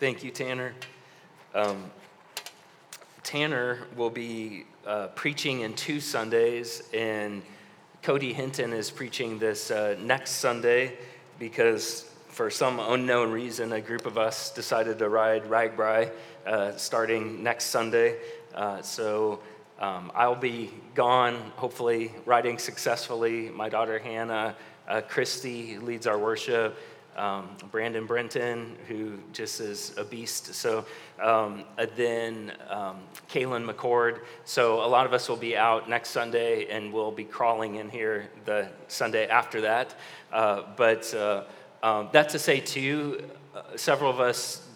Thank you, Tanner. Um, Tanner will be uh, preaching in two Sundays, and Cody Hinton is preaching this uh, next Sunday because, for some unknown reason, a group of us decided to ride RAGBRAI uh, starting next Sunday. Uh, so um, I'll be gone, hopefully, riding successfully. My daughter Hannah, uh, Christy leads our worship um, Brandon Brenton, who just is a beast. So um, then um, Kaylin McCord. So a lot of us will be out next Sunday, and we'll be crawling in here the Sunday after that. Uh, but uh, um, that to say, too, uh, several of us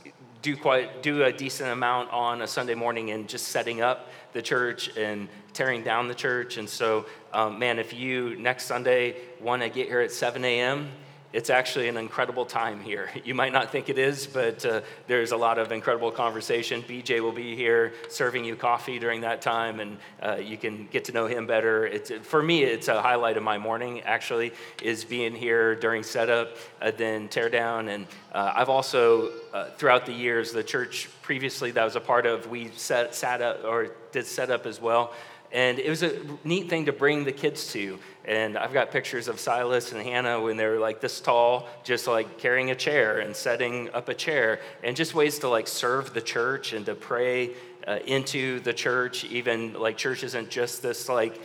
do quite do a decent amount on a Sunday morning in just setting up the church and tearing down the church. And so, um, man, if you next Sunday want to get here at 7 a.m it's actually an incredible time here. You might not think it is, but uh, there's a lot of incredible conversation. BJ will be here serving you coffee during that time, and uh, you can get to know him better. It's, for me, it's a highlight of my morning, actually, is being here during setup, uh, then tear down. And uh, I've also, uh, throughout the years, the church previously that I was a part of, we set, sat up or did set up as well. And it was a neat thing to bring the kids to. And I've got pictures of Silas and Hannah when they were like this tall, just like carrying a chair and setting up a chair, and just ways to like serve the church and to pray uh, into the church. Even like church isn't just this like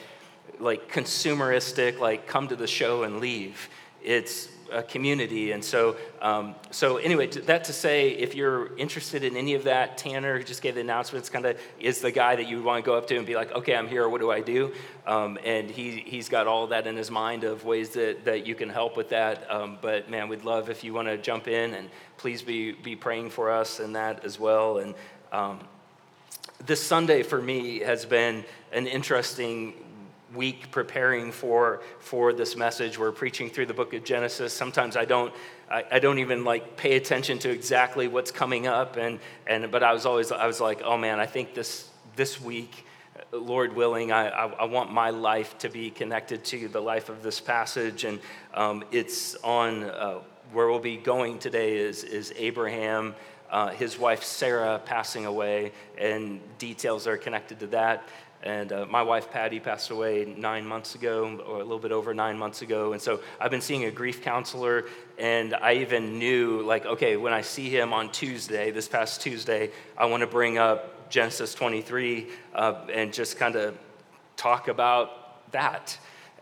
like consumeristic like come to the show and leave. It's a community. And so, um, so anyway, that to say, if you're interested in any of that, Tanner, just gave the announcements, kind of is the guy that you want to go up to and be like, okay, I'm here. What do I do? Um, and he he's got all that in his mind of ways that that you can help with that. Um, but man, we'd love if you want to jump in and please be be praying for us and that as well. And um, this Sunday for me has been an interesting week preparing for for this message. We're preaching through the book of genesis. Sometimes i don't I, I, don't even like pay attention to exactly what's coming up. And and but i was always i was like oh man i think this this week lord willing i i, I want my life to be connected to the life of this passage. And um, it's on uh, where we'll be going today is is abraham uh, his wife Sarah passing away, and details are connected to that. And uh, my wife Patty passed away nine months ago, or a little bit over nine months ago. And so I've been seeing a grief counselor, and I even knew, like, okay, when I see him on Tuesday, this past Tuesday, I want to bring up Genesis 23 uh, and just kind of talk about that.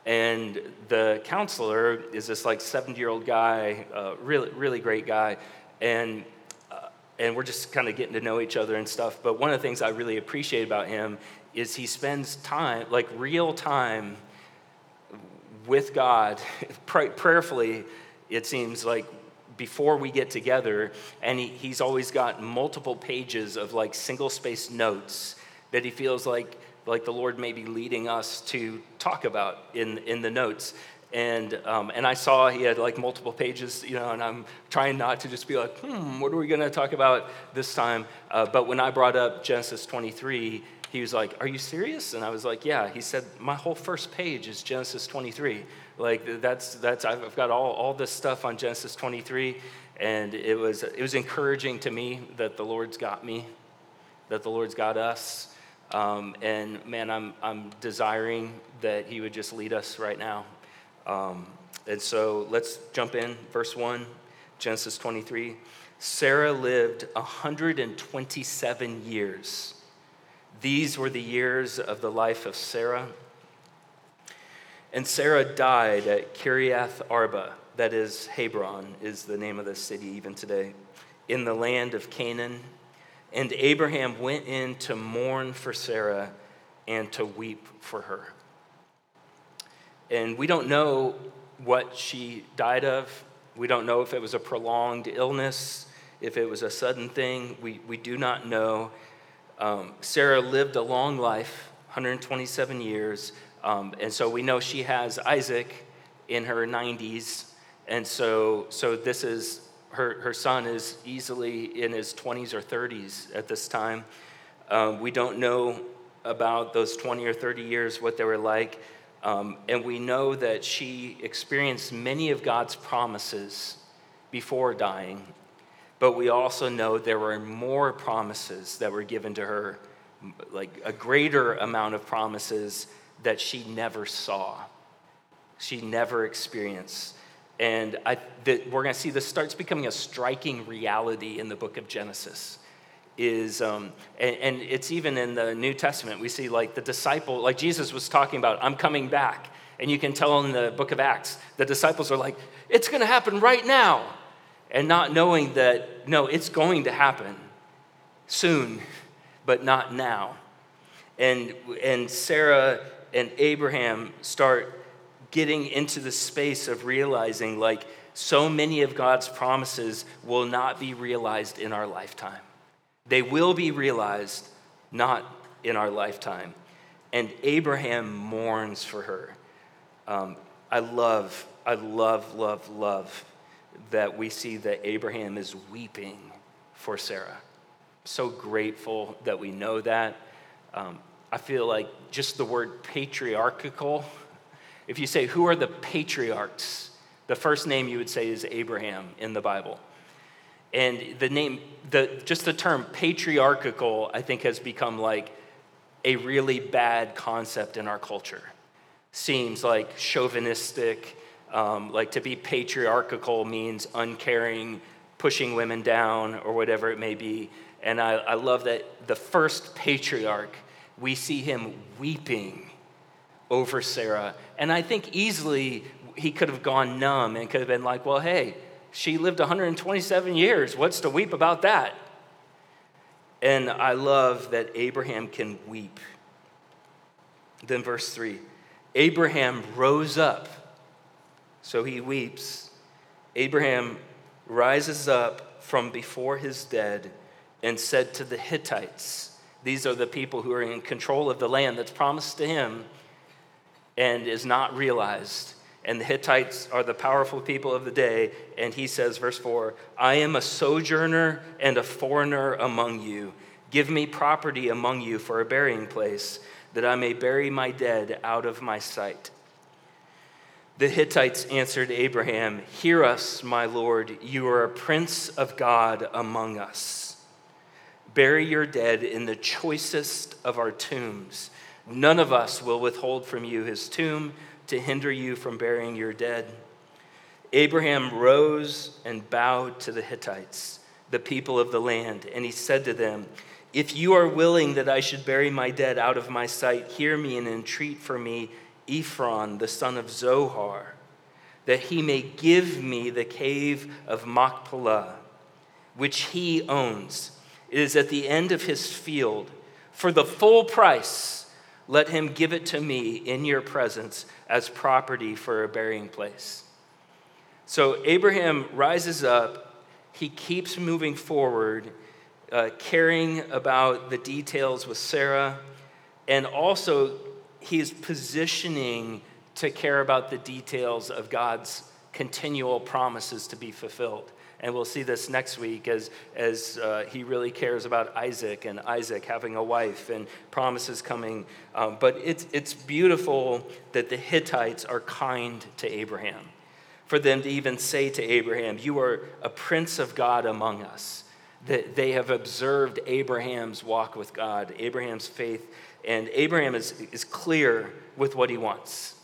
And the counselor is this like 70 year old guy, uh, really, really great guy. And and we're just kind of getting to know each other and stuff. But one of the things I really appreciate about him is he spends time, like real time, with God, prayerfully, it seems like before we get together, and he, he's always got multiple pages of like single space notes that he feels like like the Lord may be leading us to talk about in in the notes. And um, and I saw he had like multiple pages, you know, and I'm trying not to just be like, hmm, what are we going to talk about this time? Uh, but when I brought up Genesis 23 he was like, Are you serious? And I was like, Yeah. He said, My whole first page is Genesis 23. Like, that's, that's I've got all, all this stuff on Genesis 23. And it was, it was encouraging to me that the Lord's got me, that the Lord's got us. Um, and man, I'm, I'm desiring that He would just lead us right now. Um, and so let's jump in. Verse 1, Genesis 23. Sarah lived 127 years these were the years of the life of Sarah. And Sarah died at Kiriath Arba, that is, Hebron is the name of the city even today, in the land of Canaan. And Abraham went in to mourn for Sarah and to weep for her. And we don't know what she died of. We don't know if it was a prolonged illness, if it was a sudden thing. We, we do not know. Um, Sarah lived a long life, 127 years, um, and so we know she has Isaac in her 90s, and so so this is her her son is easily in his 20s or 30s at this time. Um, we don't know about those 20 or 30 years what they were like, um, and we know that she experienced many of God's promises before dying but we also know there were more promises that were given to her, like a greater amount of promises that she never saw, she never experienced. And I, the, we're going to see this starts becoming a striking reality in the book of Genesis. Is um, and, and it's even in the New Testament. We see like the disciple, like Jesus was talking about, I'm coming back. And you can tell in the book of Acts, the disciples are like, it's going to happen right now and not knowing that, no, it's going to happen soon, but not now. And, and Sarah and Abraham start getting into the space of realizing, like, so many of God's promises will not be realized in our lifetime. They will be realized not in our lifetime. And Abraham mourns for her. Um, I love, I love, love, love that we see that Abraham is weeping for Sarah. So grateful that we know that. Um, I feel like just the word patriarchal, if you say, who are the patriarchs? The first name you would say is Abraham in the Bible. And the name, the, just the term patriarchal, I think has become like a really bad concept in our culture. Seems like chauvinistic, um, like to be patriarchal means uncaring, pushing women down, or whatever it may be. And I, I love that the first patriarch, we see him weeping over Sarah. And I think easily he could have gone numb and could have been like, well, hey, she lived 127 years. What's to weep about that? And I love that Abraham can weep. Then, verse 3 Abraham rose up so he weeps. Abraham rises up from before his dead and said to the Hittites, These are the people who are in control of the land that's promised to him and is not realized. And the Hittites are the powerful people of the day. And he says, verse 4 I am a sojourner and a foreigner among you. Give me property among you for a burying place, that I may bury my dead out of my sight. The Hittites answered Abraham, Hear us, my Lord, you are a prince of God among us. Bury your dead in the choicest of our tombs. None of us will withhold from you his tomb to hinder you from burying your dead. Abraham rose and bowed to the Hittites, the people of the land, and he said to them, If you are willing that I should bury my dead out of my sight, hear me and entreat for me Ephron, the son of Zohar, that he may give me the cave of Machpelah, which he owns. It is at the end of his field. For the full price, let him give it to me in your presence as property for a burying place. So Abraham rises up, he keeps moving forward, uh, caring about the details with Sarah, and also he's positioning to care about the details of God's continual promises to be fulfilled. And we'll see this next week as, as uh, he really cares about Isaac and Isaac having a wife and promises coming. Um, but it's, it's beautiful that the Hittites are kind to Abraham. For them to even say to Abraham, You are a prince of God among us. That they have observed Abraham's walk with God, Abraham's faith and Abraham is, is clear with what he wants.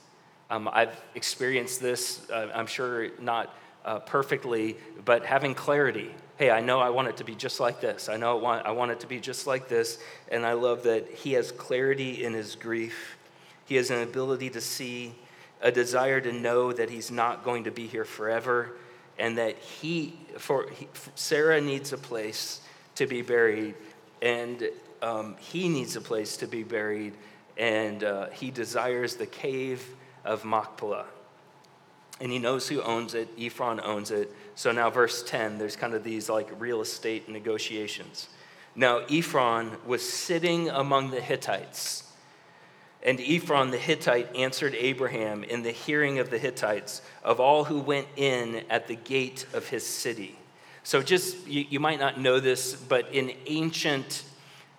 Um, I've experienced this, uh, I'm sure not uh, perfectly, but having clarity. Hey, I know I want it to be just like this. I know I want, I want it to be just like this. And I love that he has clarity in his grief. He has an ability to see, a desire to know that he's not going to be here forever, and that he, for he, Sarah needs a place to be buried. And um, he needs a place to be buried, and uh, he desires the cave of Machpelah. And he knows who owns it. Ephron owns it. So now, verse 10, there's kind of these like real estate negotiations. Now, Ephron was sitting among the Hittites. And Ephron the Hittite answered Abraham in the hearing of the Hittites of all who went in at the gate of his city. So, just you, you might not know this, but in ancient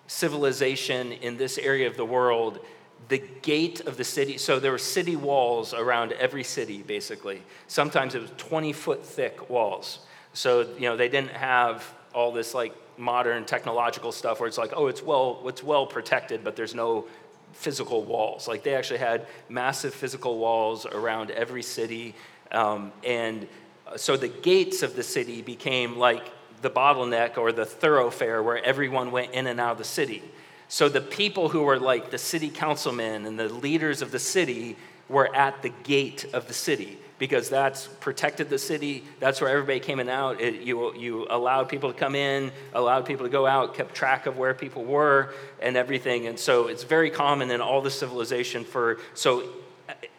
civilization in this area of the world, the gate of the city, so there were city walls around every city, basically. Sometimes it was 20 foot thick walls. So, you know, they didn't have all this like modern technological stuff where it's like, oh, it's well, it's well protected, but there's no physical walls. Like they actually had massive physical walls around every city. Um, and so the gates of the city became like the bottleneck or the thoroughfare where everyone went in and out of the city. So the people who were like the city councilmen and the leaders of the city were at the gate of the city because that's protected the city. That's where everybody came in and out. It, you, you allowed people to come in, allowed people to go out, kept track of where people were and everything. And so it's very common in all the civilization for, so,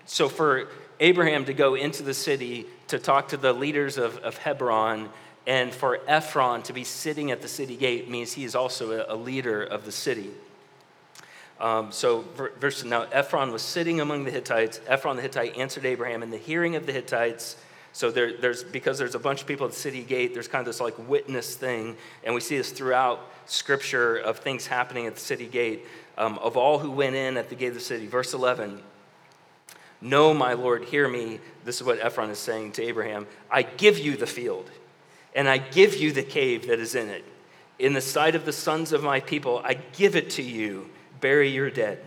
so for Abraham to go into the city to talk to the leaders of, of Hebron and for Ephron to be sitting at the city gate means he is also a, leader of the city. Um, so, verse now, Ephron was sitting among the Hittites. Ephron the Hittite answered Abraham in the hearing of the Hittites. So there, there's because there's a bunch of people at the city gate. There's kind of this like witness thing, and we see this throughout Scripture of things happening at the city gate. Um, of all who went in at the gate of the city, verse 11. No, my Lord, hear me. This is what Ephron is saying to Abraham. I give you the field, and I give you the cave that is in it. In the sight of the sons of my people, I give it to you bury your dead.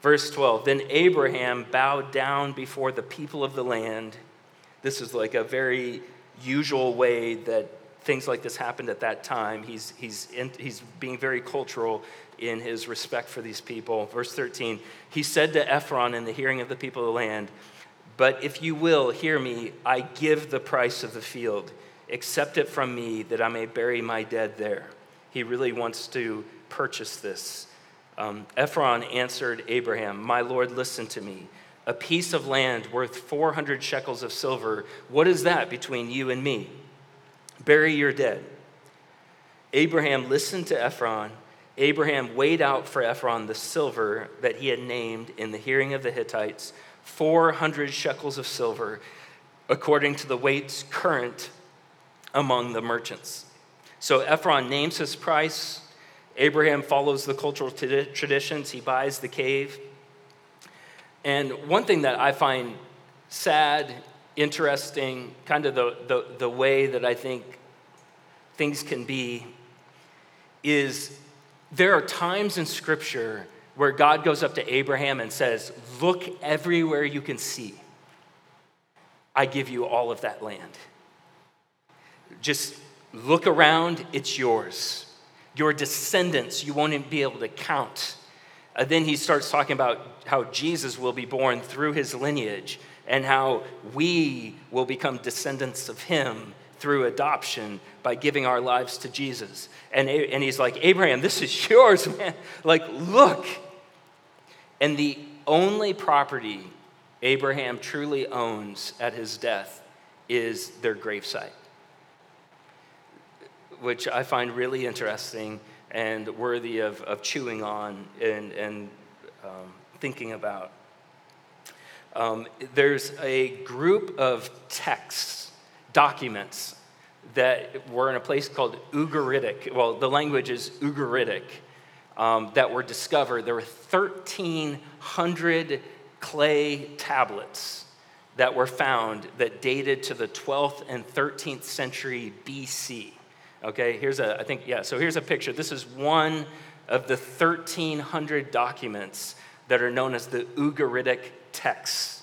Verse 12 Then Abraham bowed down before the people of the land. This is like a very usual way that things like this happened at that time. He's, he's, in, he's being very cultural in his respect for these people. Verse 13 He said to Ephron in the hearing of the people of the land, But if you will hear me, I give the price of the field. Accept it from me that I may bury my dead there. He really wants to purchase this. Um, Ephron answered Abraham, My Lord, listen to me. A piece of land worth 400 shekels of silver, what is that between you and me? Bury your dead. Abraham listened to Ephron. Abraham weighed out for Ephron the silver that he had named in the hearing of the Hittites 400 shekels of silver, according to the weights current among the merchants. So Ephron names his price Abraham follows the cultural traditions, he buys the cave. And one thing that I find sad, interesting, kind of the, the, the way that I think things can be, is there are times in Scripture where God goes up to Abraham and says, Look everywhere you can see. I give you all of that land. Just look around, it's yours your descendants you won't be able to count. Uh, then he starts talking about how Jesus will be born through his lineage and how we will become descendants of him through adoption by giving our lives to Jesus. And, and he's like, Abraham, this is yours, man. Like, look. And the only property Abraham truly owns at his death is their gravesite which I find really interesting and worthy of, of chewing on and, and um, thinking about. Um, there's a group of texts, documents, that were in a place called Ugaritic. Well, the language is Ugaritic, um, that were discovered. There were 1,300 clay tablets that were found that dated to the 12th and 13th century BC. Okay, here's a, I think, yeah, so here's a picture. This is one of the 1,300 documents that are known as the Ugaritic texts.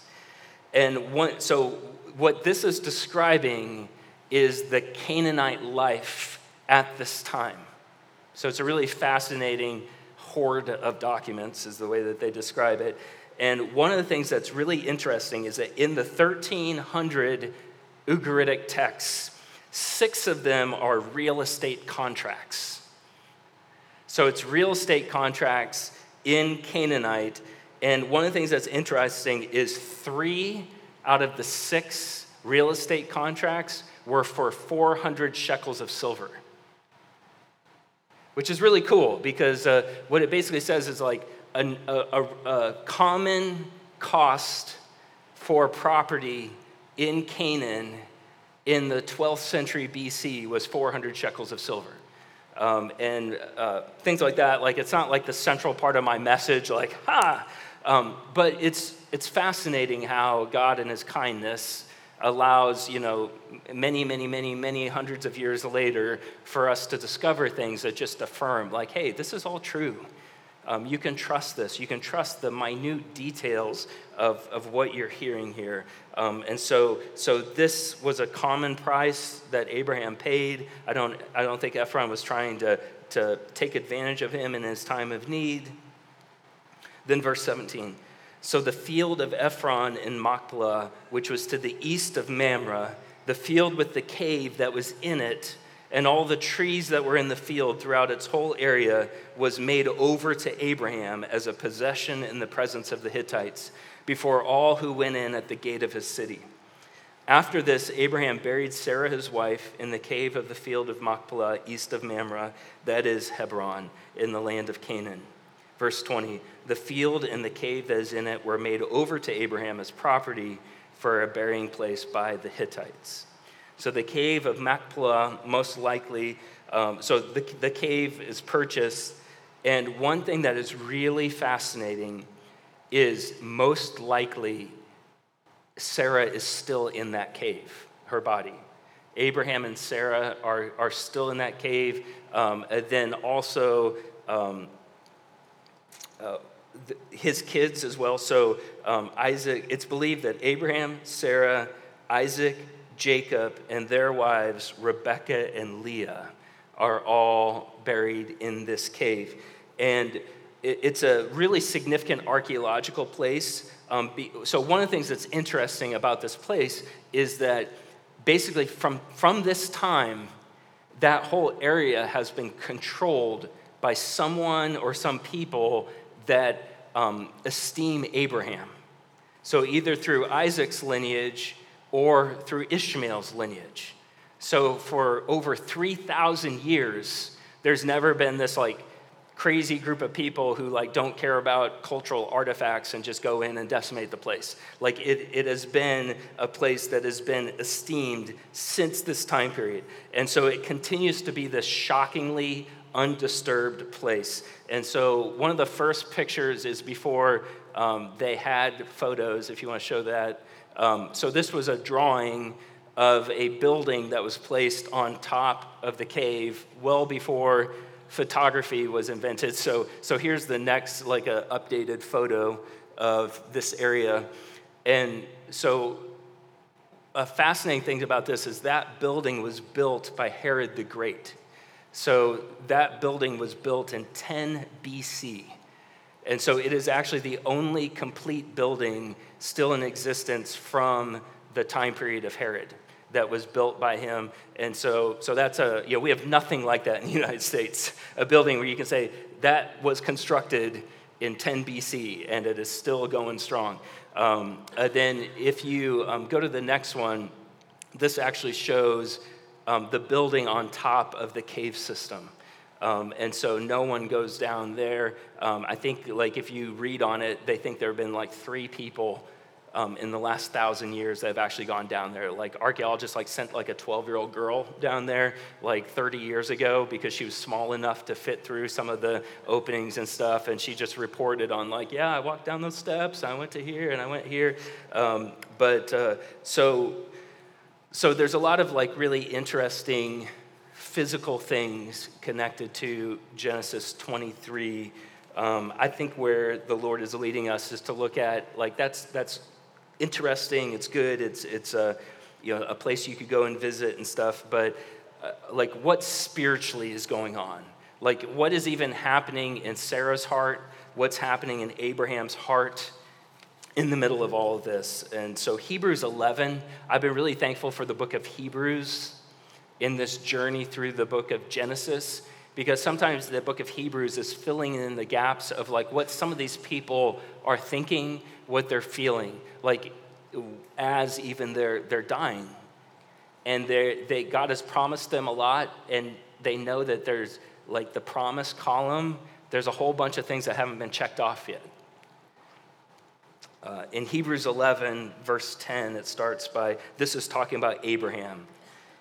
And one, so what this is describing is the Canaanite life at this time. So it's a really fascinating hoard of documents, is the way that they describe it. And one of the things that's really interesting is that in the 1,300 Ugaritic texts, Six of them are real estate contracts. So it's real estate contracts in Canaanite. And one of the things that's interesting is three out of the six real estate contracts were for 400 shekels of silver, which is really cool because uh, what it basically says is like a, a, a common cost for property in Canaan in the 12th century BC was 400 shekels of silver. Um, and uh, things like that. Like, it's not like the central part of my message, like, ha! Um, but it's, it's fascinating how God, in his kindness, allows, you know, many, many, many, many hundreds of years later for us to discover things that just affirm, like, hey, this is all true. Um, you can trust this. You can trust the minute details of, of what you're hearing here. Um, and so, so this was a common price that Abraham paid. I don't, I don't think Ephron was trying to, to take advantage of him in his time of need. Then, verse 17. So the field of Ephron in Machpelah, which was to the east of Mamre, the field with the cave that was in it, and all the trees that were in the field throughout its whole area was made over to Abraham as a possession in the presence of the Hittites before all who went in at the gate of his city. After this, Abraham buried Sarah, his wife, in the cave of the field of Machpelah, east of Mamre, that is Hebron, in the land of Canaan. Verse 20 The field and the cave that is in it were made over to Abraham as property for a burying place by the Hittites. So the cave of Machpelah, most likely, um, so the, the cave is purchased. And one thing that is really fascinating is most likely Sarah is still in that cave, her body. Abraham and Sarah are, are still in that cave. Um, and then also, um, uh, his kids as well. So, um, Isaac, it's believed that Abraham, Sarah, Isaac, Jacob and their wives, Rebekah and Leah, are all buried in this cave. And it's a really significant archaeological place. Um, so, one of the things that's interesting about this place is that basically, from, from this time, that whole area has been controlled by someone or some people that um, esteem Abraham. So, either through Isaac's lineage or through Ishmael's lineage. So for over 3,000 years, there's never been this like crazy group of people who like don't care about cultural artifacts and just go in and decimate the place. Like it, it has been a place that has been esteemed since this time period. And so it continues to be this shockingly undisturbed place. And so one of the first pictures is before um, they had photos, if you want to show that. Um, so this was a drawing of a building that was placed on top of the cave well before photography was invented. So, so here's the next, like a updated photo of this area. And so a fascinating thing about this is that building was built by Herod the Great. So that building was built in 10 BC. And so it is actually the only complete building still in existence from the time period of Herod that was built by him. And so, so that's a, you know, we have nothing like that in the United States. A building where you can say that was constructed in 10 BC and it is still going strong. Um, uh, then, if you um, go to the next one, this actually shows um, the building on top of the cave system. Um, and so no one goes down there. Um, I think, like, if you read on it, they think there have been like three people um, in the last thousand years that have actually gone down there. Like, archaeologists like sent like a 12 year old girl down there like 30 years ago because she was small enough to fit through some of the openings and stuff. And she just reported on, like, yeah, I walked down those steps, I went to here, and I went here. Um, but uh, so, so there's a lot of like really interesting physical things connected to Genesis 23. Um, I think where the Lord is leading us is to look at like that's that's interesting. It's good. It's it's a you know a place you could go and visit and stuff. But uh, like what spiritually is going on? Like what is even happening in Sarah's heart? What's happening in Abraham's heart? in the middle of all of this. And so, Hebrews 11, I've been really thankful for the book of Hebrews in this journey through the book of Genesis because sometimes the book of Hebrews is filling in the gaps of like what some of these people are thinking, what they're feeling, like as even they're, they're dying. And they they, God has promised them a lot, and they know that there's like the promise column, there's a whole bunch of things that haven't been checked off yet. Uh, in Hebrews 11, verse 10, it starts by this is talking about Abraham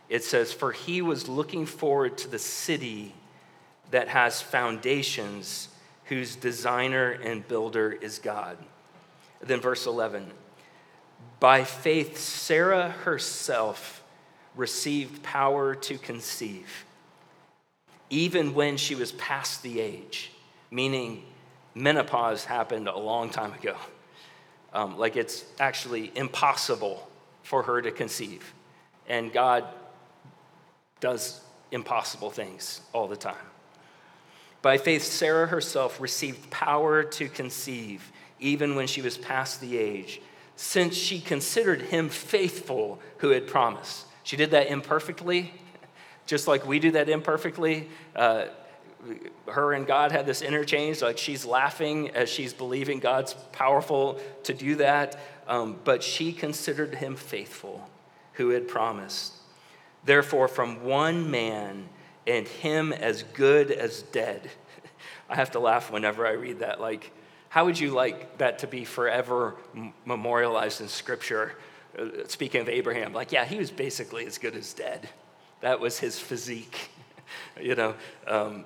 it says, For he was looking forward to the city that has foundations, whose designer and builder is God. Then, verse 11 By faith, Sarah herself received power to conceive, even when she was past the age, meaning menopause happened a long time ago. Um, like it's actually impossible for her to conceive. And God does impossible things all the time. By faith, Sarah herself received power to conceive, even when she was past the age, since she considered him faithful who had promised. She did that imperfectly, just like we do that imperfectly. Uh, her and God had this interchange, like she's laughing as she's believing God's powerful to do that, um, but she considered him faithful who had promised. Therefore, from one man, and him as good as dead. I have to laugh whenever I read that. Like, how would you like that to be forever memorialized in Scripture? Uh, speaking of Abraham, like, yeah, he was basically as good as dead. That was his physique, you know. Um,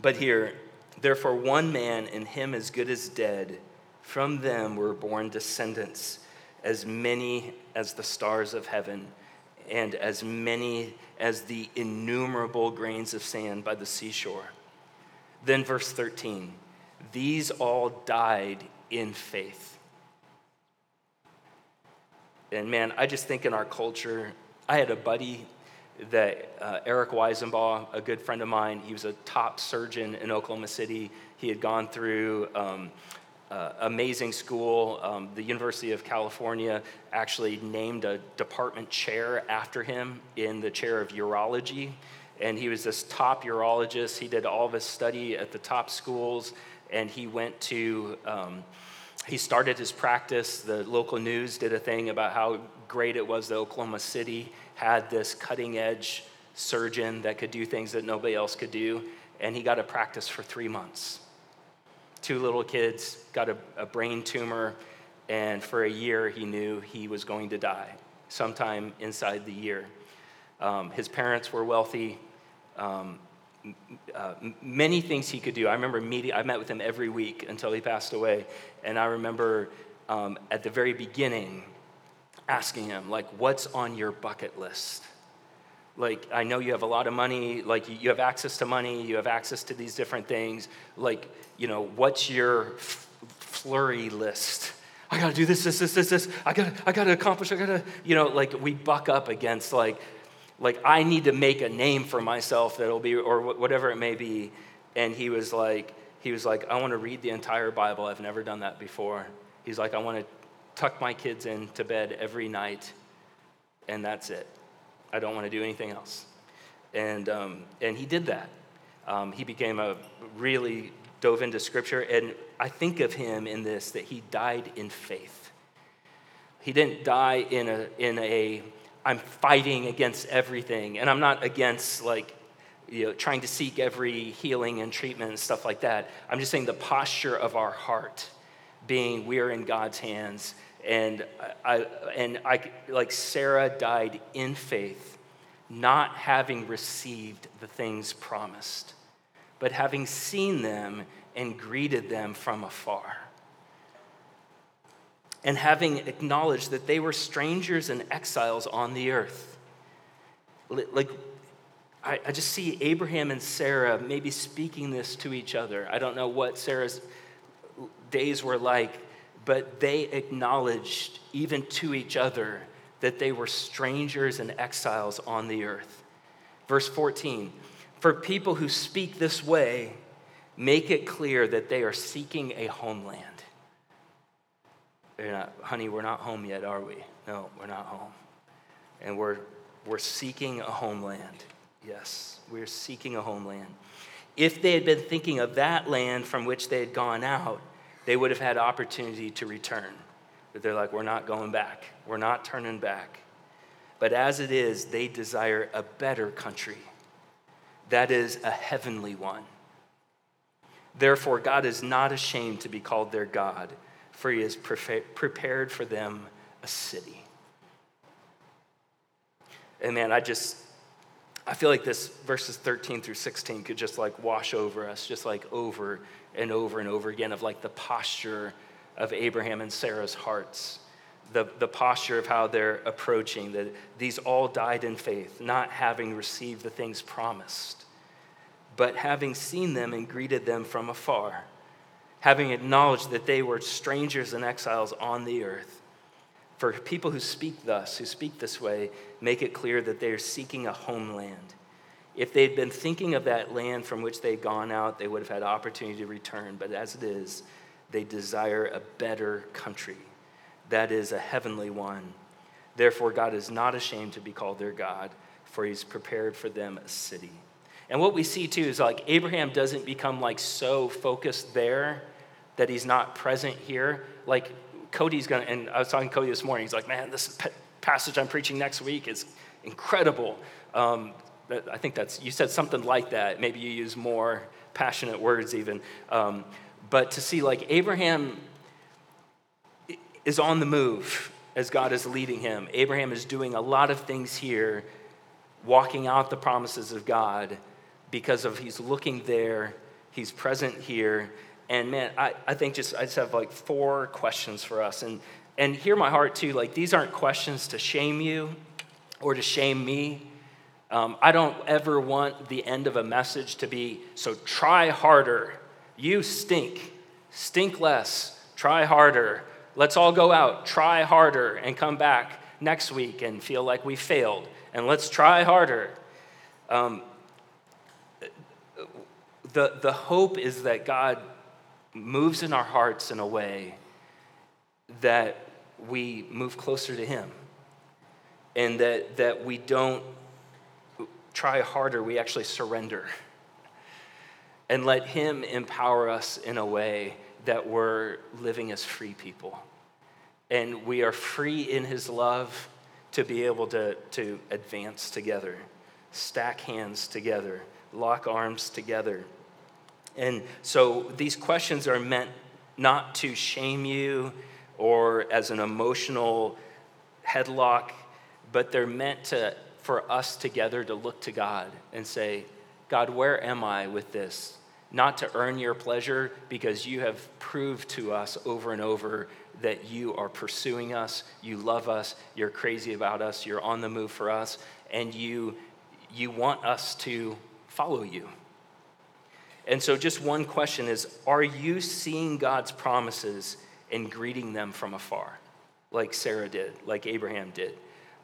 but here, therefore, one man and him as good as dead, from them were born descendants, as many as the stars of heaven and as many as the innumerable grains of sand by the seashore. Then, verse 13 these all died in faith. And man, I just think in our culture, I had a buddy that uh, Eric Weisenbaugh, a good friend of mine, he was a top surgeon in Oklahoma City. He had gone through um, uh, amazing school. Um, the University of California actually named a department chair after him in the chair of urology. And he was this top urologist. He did all of his study at the top schools, and he went to, um, he started his practice. The local news did a thing about how great it was that Oklahoma City had this cutting edge surgeon that could do things that nobody else could do. And he got a practice for three months two little kids, got a, a brain tumor, and for a year he knew he was going to die sometime inside the year. Um, his parents were wealthy. Um, uh, many things he could do. I remember meeting, I met with him every week until he passed away. And I remember um, at the very beginning asking him, like, what's on your bucket list? Like, I know you have a lot of money, like, you have access to money, you have access to these different things. Like, you know, what's your flurry list? I gotta do this, this, this, this, this. I gotta, I gotta accomplish, I gotta, you know, like, we buck up against, like, like, I need to make a name for myself that'll be, or whatever it may be. And he was like, he was like, I wanna read the entire Bible. I've never done that before. He's like, I wanna tuck my kids into bed every night, and that's it. I don't want to do anything else. And, um, and he did that. Um, he became a really dove into scripture. And I think of him in this that he died in faith. He didn't die in a, in a I'm fighting against everything. And I'm not against like, you know, trying to seek every healing and treatment and stuff like that. I'm just saying the posture of our heart being we're in God's hands and I, and I, like Sarah died in faith, not having received the things promised, but having seen them and greeted them from afar. And having acknowledged that they were strangers and exiles on the earth. Like, I, I just see Abraham and Sarah maybe speaking this to each other. I don't know what Sarah's days were like but they acknowledged even to each other that they were strangers and exiles on the earth. Verse 14 For people who speak this way, make it clear that they are seeking a homeland. They're not, honey, we're not home yet, are we? No, we're not home. And we're, we're seeking a homeland. Yes, we're seeking a homeland. If they had been thinking of that land from which they had gone out, they would have had opportunity to return. But they're like, we're not going back. We're not turning back. But as it is, they desire a better country. That is a heavenly one. Therefore, God is not ashamed to be called their God, for he has prepared for them a city. And man, I just, I feel like this verses 13 through 16 could just like wash over us, just like over and over and over again of like the posture of Abraham and Sarah's hearts. the, the posture of how they're approaching, that these all died in faith, not having received the things promised, but having seen them and greeted them from afar, having acknowledged that they were strangers and exiles on the earth. For people who speak thus, who speak this way, make it clear that they are seeking a homeland. If they'd been thinking of that land from which they'd gone out, they would have had opportunity to return. But as it is, they desire a better country that is a heavenly one. Therefore, God is not ashamed to be called their God, for he's prepared for them a city. And what we see too is like Abraham doesn't become like so focused there that he's not present here. Like Cody's gonna, and I was talking to Cody this morning, he's like, man, this passage I'm preaching next week is incredible. Um, I think that's, you said something like that. Maybe you use more passionate words even. Um, but to see like Abraham is on the move as God is leading him. Abraham is doing a lot of things here, walking out the promises of God because of he's looking there, he's present here. And man, I, I think just I just have like four questions for us. And and hear my heart too, like these aren't questions to shame you or to shame me. Um, I don't ever want the end of a message to be so try harder. You stink. Stink less. Try harder Let's all go out, try harder, and come back next week and feel like we failed. And let's try harder. Um, the, the hope is that God moves in our hearts in a way that we move closer to Him and that, that we don't try harder, we actually surrender and let Him empower us in a way that we're living as free people. And we are free in His love to be able to, to advance together, stack hands together, lock arms together. And so these questions are meant not to shame you or as an emotional headlock, but they're meant to, for us together to look to God and say, God, where am I with this? not to earn your pleasure because you have proved to us over and over that you are pursuing us, you love us, you're crazy about us, you're on the move for us, and you, you want us to follow you. And so, just one question is Are you seeing God's promises and greeting them from afar, like Sarah did, like Abraham did?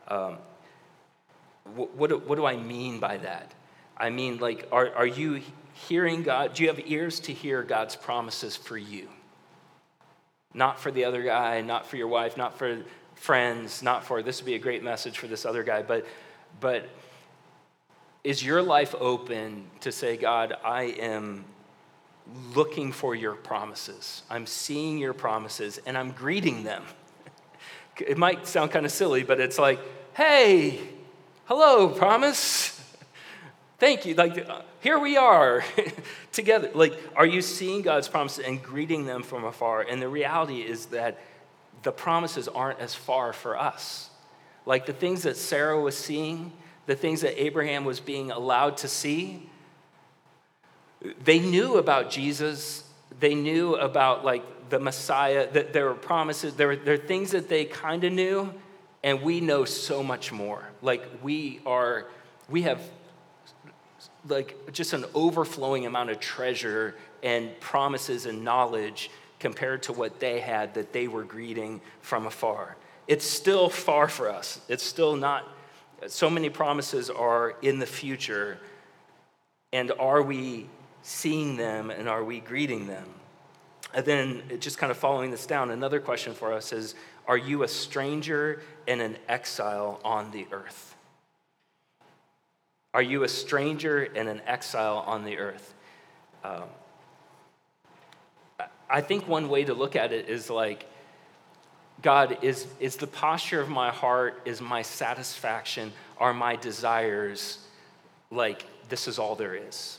Um, what, what, what do I mean by that? I mean, like, are, are you hearing God? Do you have ears to hear God's promises for you? Not for the other guy, not for your wife, not for friends, not for this would be a great message for this other guy, but but is your life open to say, God, I am looking for your promises. I'm seeing your promises and I'm greeting them. It might sound kind of silly, but it's like, hey, hello, promise. Thank you. Like, here we are together. Like, are you seeing God's promises and greeting them from afar? And the reality is that the promises aren't as far for us. Like the things that Sarah was seeing, the things that Abraham was being allowed to see, they knew about Jesus. They knew about like the Messiah, that there were promises, there were, there were things that they kind of knew, and we know so much more. Like we are, we have like just an overflowing amount of treasure and promises and knowledge compared to what they had that they were greeting from afar. It's still far for us. It's still not, so many promises are in the future. And are we seeing them and are we greeting them? And then, just kind of following this down, another question for us is Are you a stranger and an exile on the earth? Are you a stranger and an exile on the earth? Um, I think one way to look at it is like, God, is, is the posture of my heart, is my satisfaction, are my desires like this is all there is?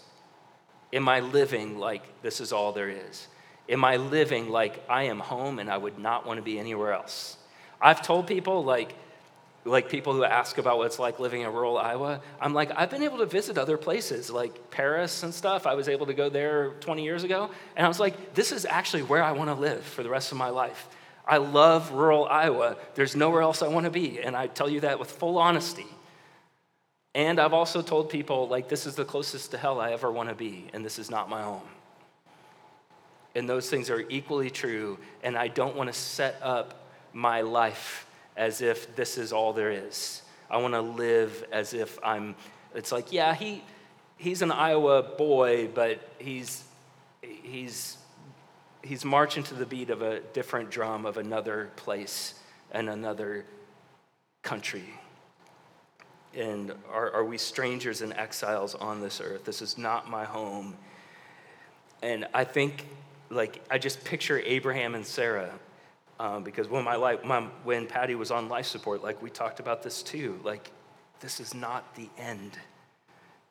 Am I living like this is all there is? Am I living like I am home and I would not want to be anywhere else? I've told people, like, like people who ask about what it's like living in rural Iowa, I'm like, I've been able to visit other places like Paris and stuff. I was able to go there 20 years ago. And I was like, this is actually where I want to live for the rest of my life. I love rural Iowa. There's nowhere else I want to be. And I tell you that with full honesty. And I've also told people, like, this is the closest to hell I ever want to be, and this is not my home. And those things are equally true, and I don't want to set up my life as if this is all there is. I want to live as if I'm, it's like, yeah, he, he's an Iowa boy, but he's, he's, he's marching to the beat of a different drum of another place and another country. And are, are we strangers and exiles on this earth? This is not my home. And I think, like, I just picture Abraham and Sarah um, because when my life, my, when Patty was on life support, like we talked about this too, like this is not the end.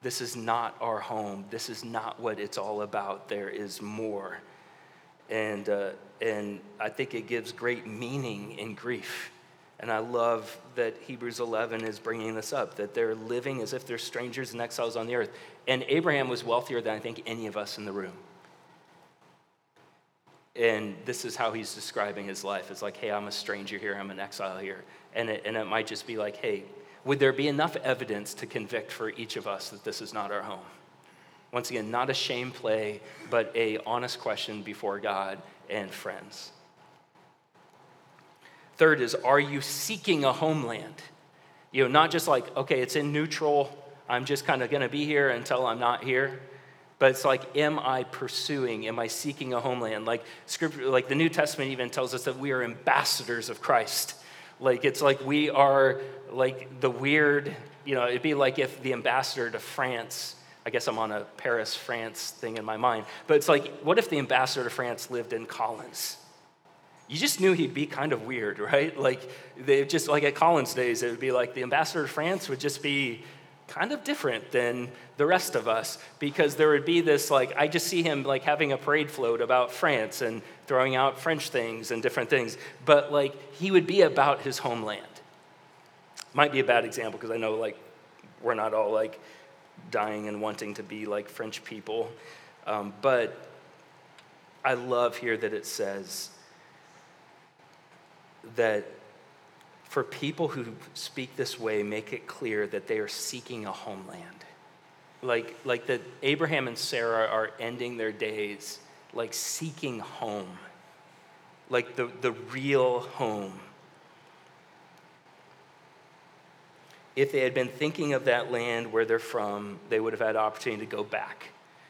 This is not our home. This is not what it's all about. There is more. And, uh, and I think it gives great meaning in grief. And I love that Hebrews 11 is bringing this up that they're living as if they're strangers and exiles on the earth. And Abraham was wealthier than I think any of us in the room. And this is how he's describing his life. It's like, hey, I'm a stranger here, I'm an exile here. And it, and it might just be like, hey, would there be enough evidence to convict for each of us that this is not our home? Once again, not a shame play, but a honest question before God and friends. Third is, are you seeking a homeland? You know, not just like, okay, it's in neutral, I'm just kind of going to be here until I'm not here. But it's like, am I pursuing? Am I seeking a homeland? Like scripture, like the New Testament even tells us that we are ambassadors of Christ. Like it's like we are like the weird, you know, it'd be like if the ambassador to France, I guess I'm on a Paris, France thing in my mind, but it's like, what if the ambassador to France lived in Collins? You just knew he'd be kind of weird, right? Like, they just like at Collins days, it would be like the ambassador to France would just be kind of different than the rest of us because there would be this like i just see him like having a parade float about france and throwing out french things and different things but like he would be about his homeland might be a bad example because i know like we're not all like dying and wanting to be like french people um, but i love here that it says that for people who speak this way, make it clear that they are seeking a homeland. Like, like that Abraham and Sarah are ending their days like seeking home, like the, the real home. If they had been thinking of that land where they're from, they would have had opportunity to go back.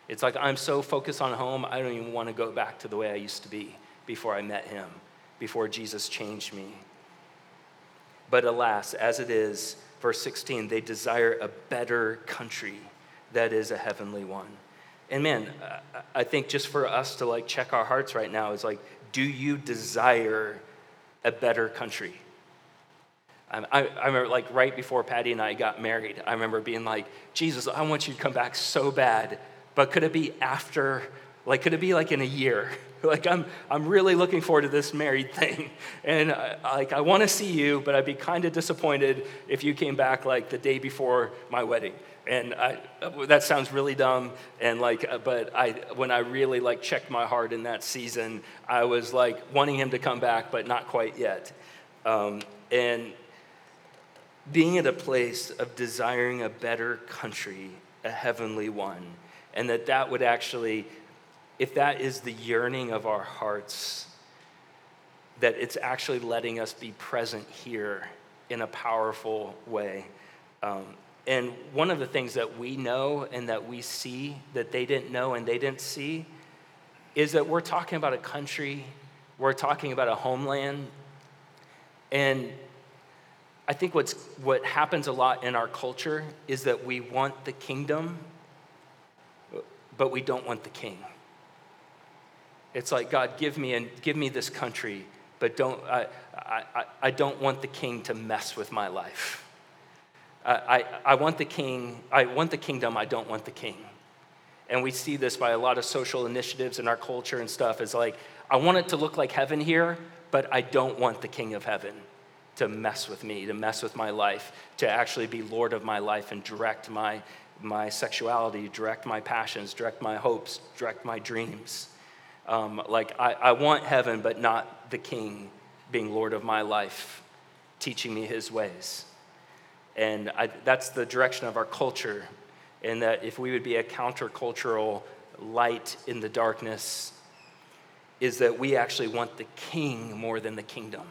It's like, I'm so focused on home, I don't even want to go back to the way I used to be before I met him, before Jesus changed me. But alas, as it is, verse 16, they desire a better country that is a heavenly one. And man, I think just for us to like check our hearts right now is like, do you desire a better country? I, I, remember like right before Patty and I got married, I remember being like, Jesus, I want you to come back so bad, but could it be after, like, could it be like in a year? like I'm, I'm really looking forward to this married thing. And I, like i want to see you but i'd be kind of disappointed if you came back like the day before my wedding. And I, that sounds really dumb and like uh, but i when i really like checked my heart in that season i was like wanting him to come back but not quite yet. Um, and being at a place of desiring a better country a heavenly one and that that would actually if that is the yearning of our hearts, that it's actually letting us be present here in a powerful way. Um, and one of the things that we know and that we see that they didn't know and they didn't see is that we're talking about a country, we're talking about a homeland. And I think what's, what happens a lot in our culture is that we want the kingdom, but we don't want the king. It's like, God, give me, and give me this country, but don't, I, I, I don't want the king to mess with my life. I, I want the king, I want the kingdom, I don't want the king. And we see this by a lot of social initiatives in our culture and stuff. Is like, I want it to look like heaven here, but I don't want the king of heaven to mess with me, to mess with my life, to actually be Lord of my life and direct my, my sexuality, direct my passions, direct my hopes, direct my dreams. Um, like, I, I want heaven, but not the king being Lord of my life, teaching me his ways. And I, that's the direction of our culture, and that if we would be a countercultural light in the darkness, is that we actually want the king more than the kingdom.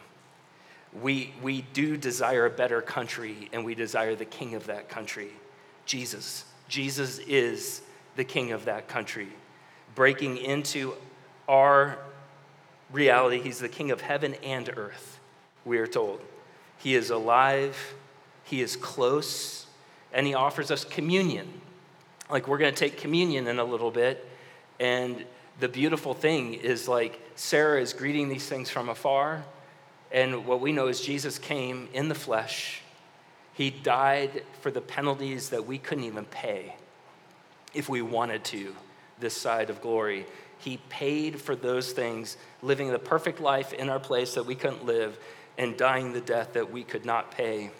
We, we do desire a better country, and we desire the king of that country, Jesus. Jesus is the king of that country, breaking into our reality. He's the king of heaven and earth, we are told. He is alive, he is close, and he offers us communion. Like we're going to take communion in a little bit, and the beautiful thing is like Sarah is greeting these things from afar. And what we know is Jesus came in the flesh. He died for the penalties that we couldn't even pay if we wanted to this side of glory. He paid for those things, living the perfect life in our place that we couldn't live, and dying the death that we could not pay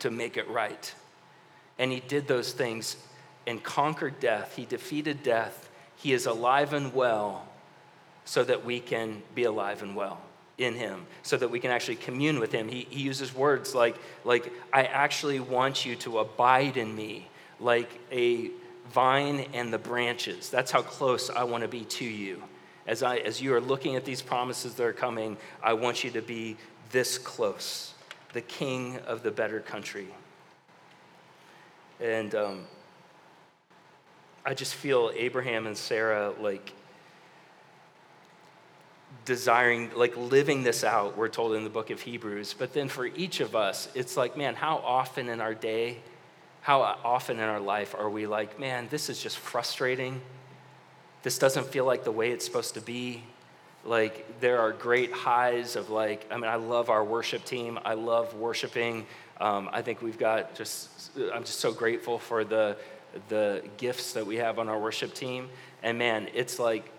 to make it right. And he did those things and conquered death. He defeated death. He is alive and well so that we can be alive and well in him so that we can actually commune with him he, he uses words like like i actually want you to abide in me like a vine and the branches. That's how close I want to be to you. As, I, as you are looking at these promises that are coming, I want you to be this close, the king of the better country. And um, I just feel Abraham and Sarah like desiring, like living this out, we're told in the book of Hebrews. But then for each of us, it's like, man, how often in our day how often in our life are we like, man, this is just frustrating. This doesn't feel like the way it's supposed to be. Like, there are great highs of, like, I mean, I love our worship team. I love worshiping. Um, I think we've got just, I'm just so grateful for the, the gifts that we have on our worship team. And man, it's like,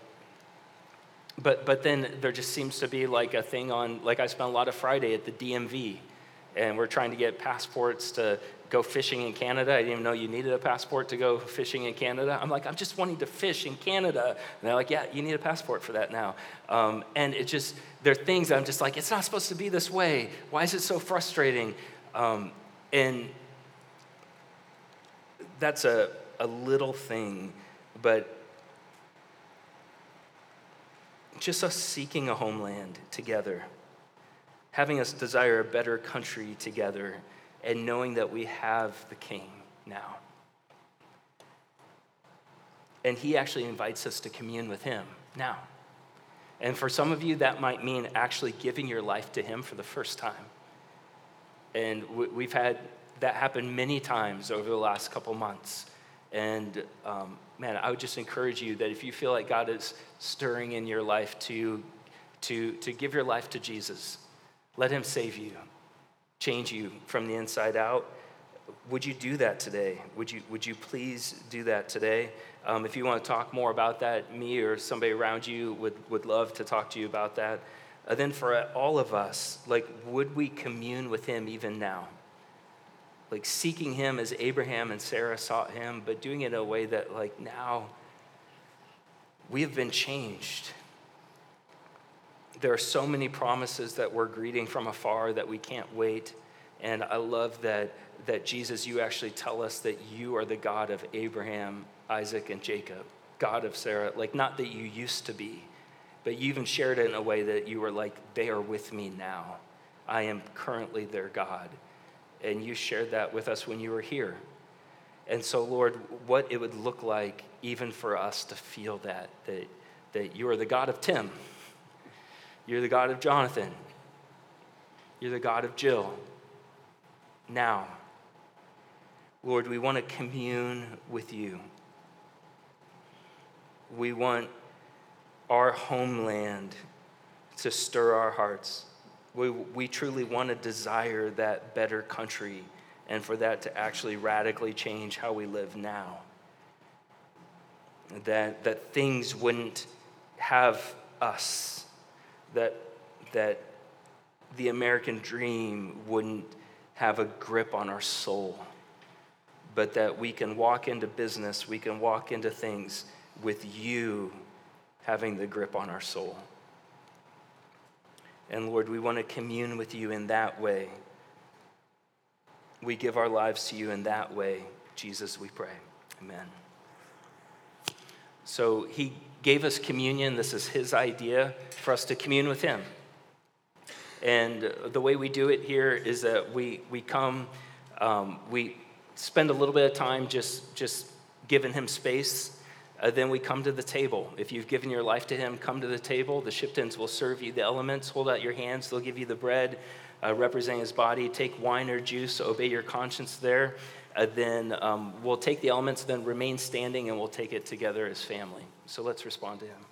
but, but then there just seems to be like a thing on, like I spent a lot of Friday at the DMV and we're trying to get passports to go fishing in Canada. I didn't even know you needed a passport to go fishing in Canada. I'm like, I'm just wanting to fish in Canada. And they're like, yeah, you need a passport for that now. Um, and it just, there are things I'm just like, it's not supposed to be this way. Why is it so frustrating? Um, and that's a, a little thing, but just us seeking a homeland together, having us desire a better country together and knowing that we have the King now. And he actually invites us to commune with him now. And for some of you, that might mean actually giving your life to him for the first time. And we've had that happen many times over the last couple months. And um, man, I would just encourage you that if you feel like God is stirring in your life to, to, to give your life to Jesus, let him save you change you from the inside out. Would you do that today? Would you, would you please do that today? Um, if you want to talk more about that, me or somebody around you would, would love to talk to you about that. Uh, then for all of us, like, would we commune with him even now? Like seeking him as Abraham and Sarah sought him, but doing it in a way that, like, now we have been changed there are so many promises that we're greeting from afar that we can't wait. And I love that, that Jesus, you actually tell us that you are the God of Abraham, Isaac, and Jacob, God of Sarah. Like, not that you used to be, but you even shared it in a way that you were like, they are with me now. I am currently their God. And you shared that with us when you were here. And so, Lord, what it would look like even for us to feel that, that, that you are the God of Tim you're the God of Jonathan. You're the God of Jill. Now, Lord, we want to commune with you. We want our homeland to stir our hearts. We, we truly want to desire that better country and for that to actually radically change how we live now. That, that things wouldn't have us that, that the American dream wouldn't have a grip on our soul, but that we can walk into business, we can walk into things with you having the grip on our soul. And Lord, we want to commune with you in that way. We give our lives to you in that way. Jesus, we pray. Amen. So he gave us communion. This is his idea for us to commune with him. And the way we do it here is that we, we come, um, we spend a little bit of time just, just giving him space. Uh, then we come to the table. If you've given your life to him, come to the table. The Shiptons will serve you the elements. Hold out your hands. They'll give you the bread uh, representing his body. Take wine or juice. Obey your conscience there. Uh, then um, we'll take the elements, then remain standing, and we'll take it together as family. So let's respond to him.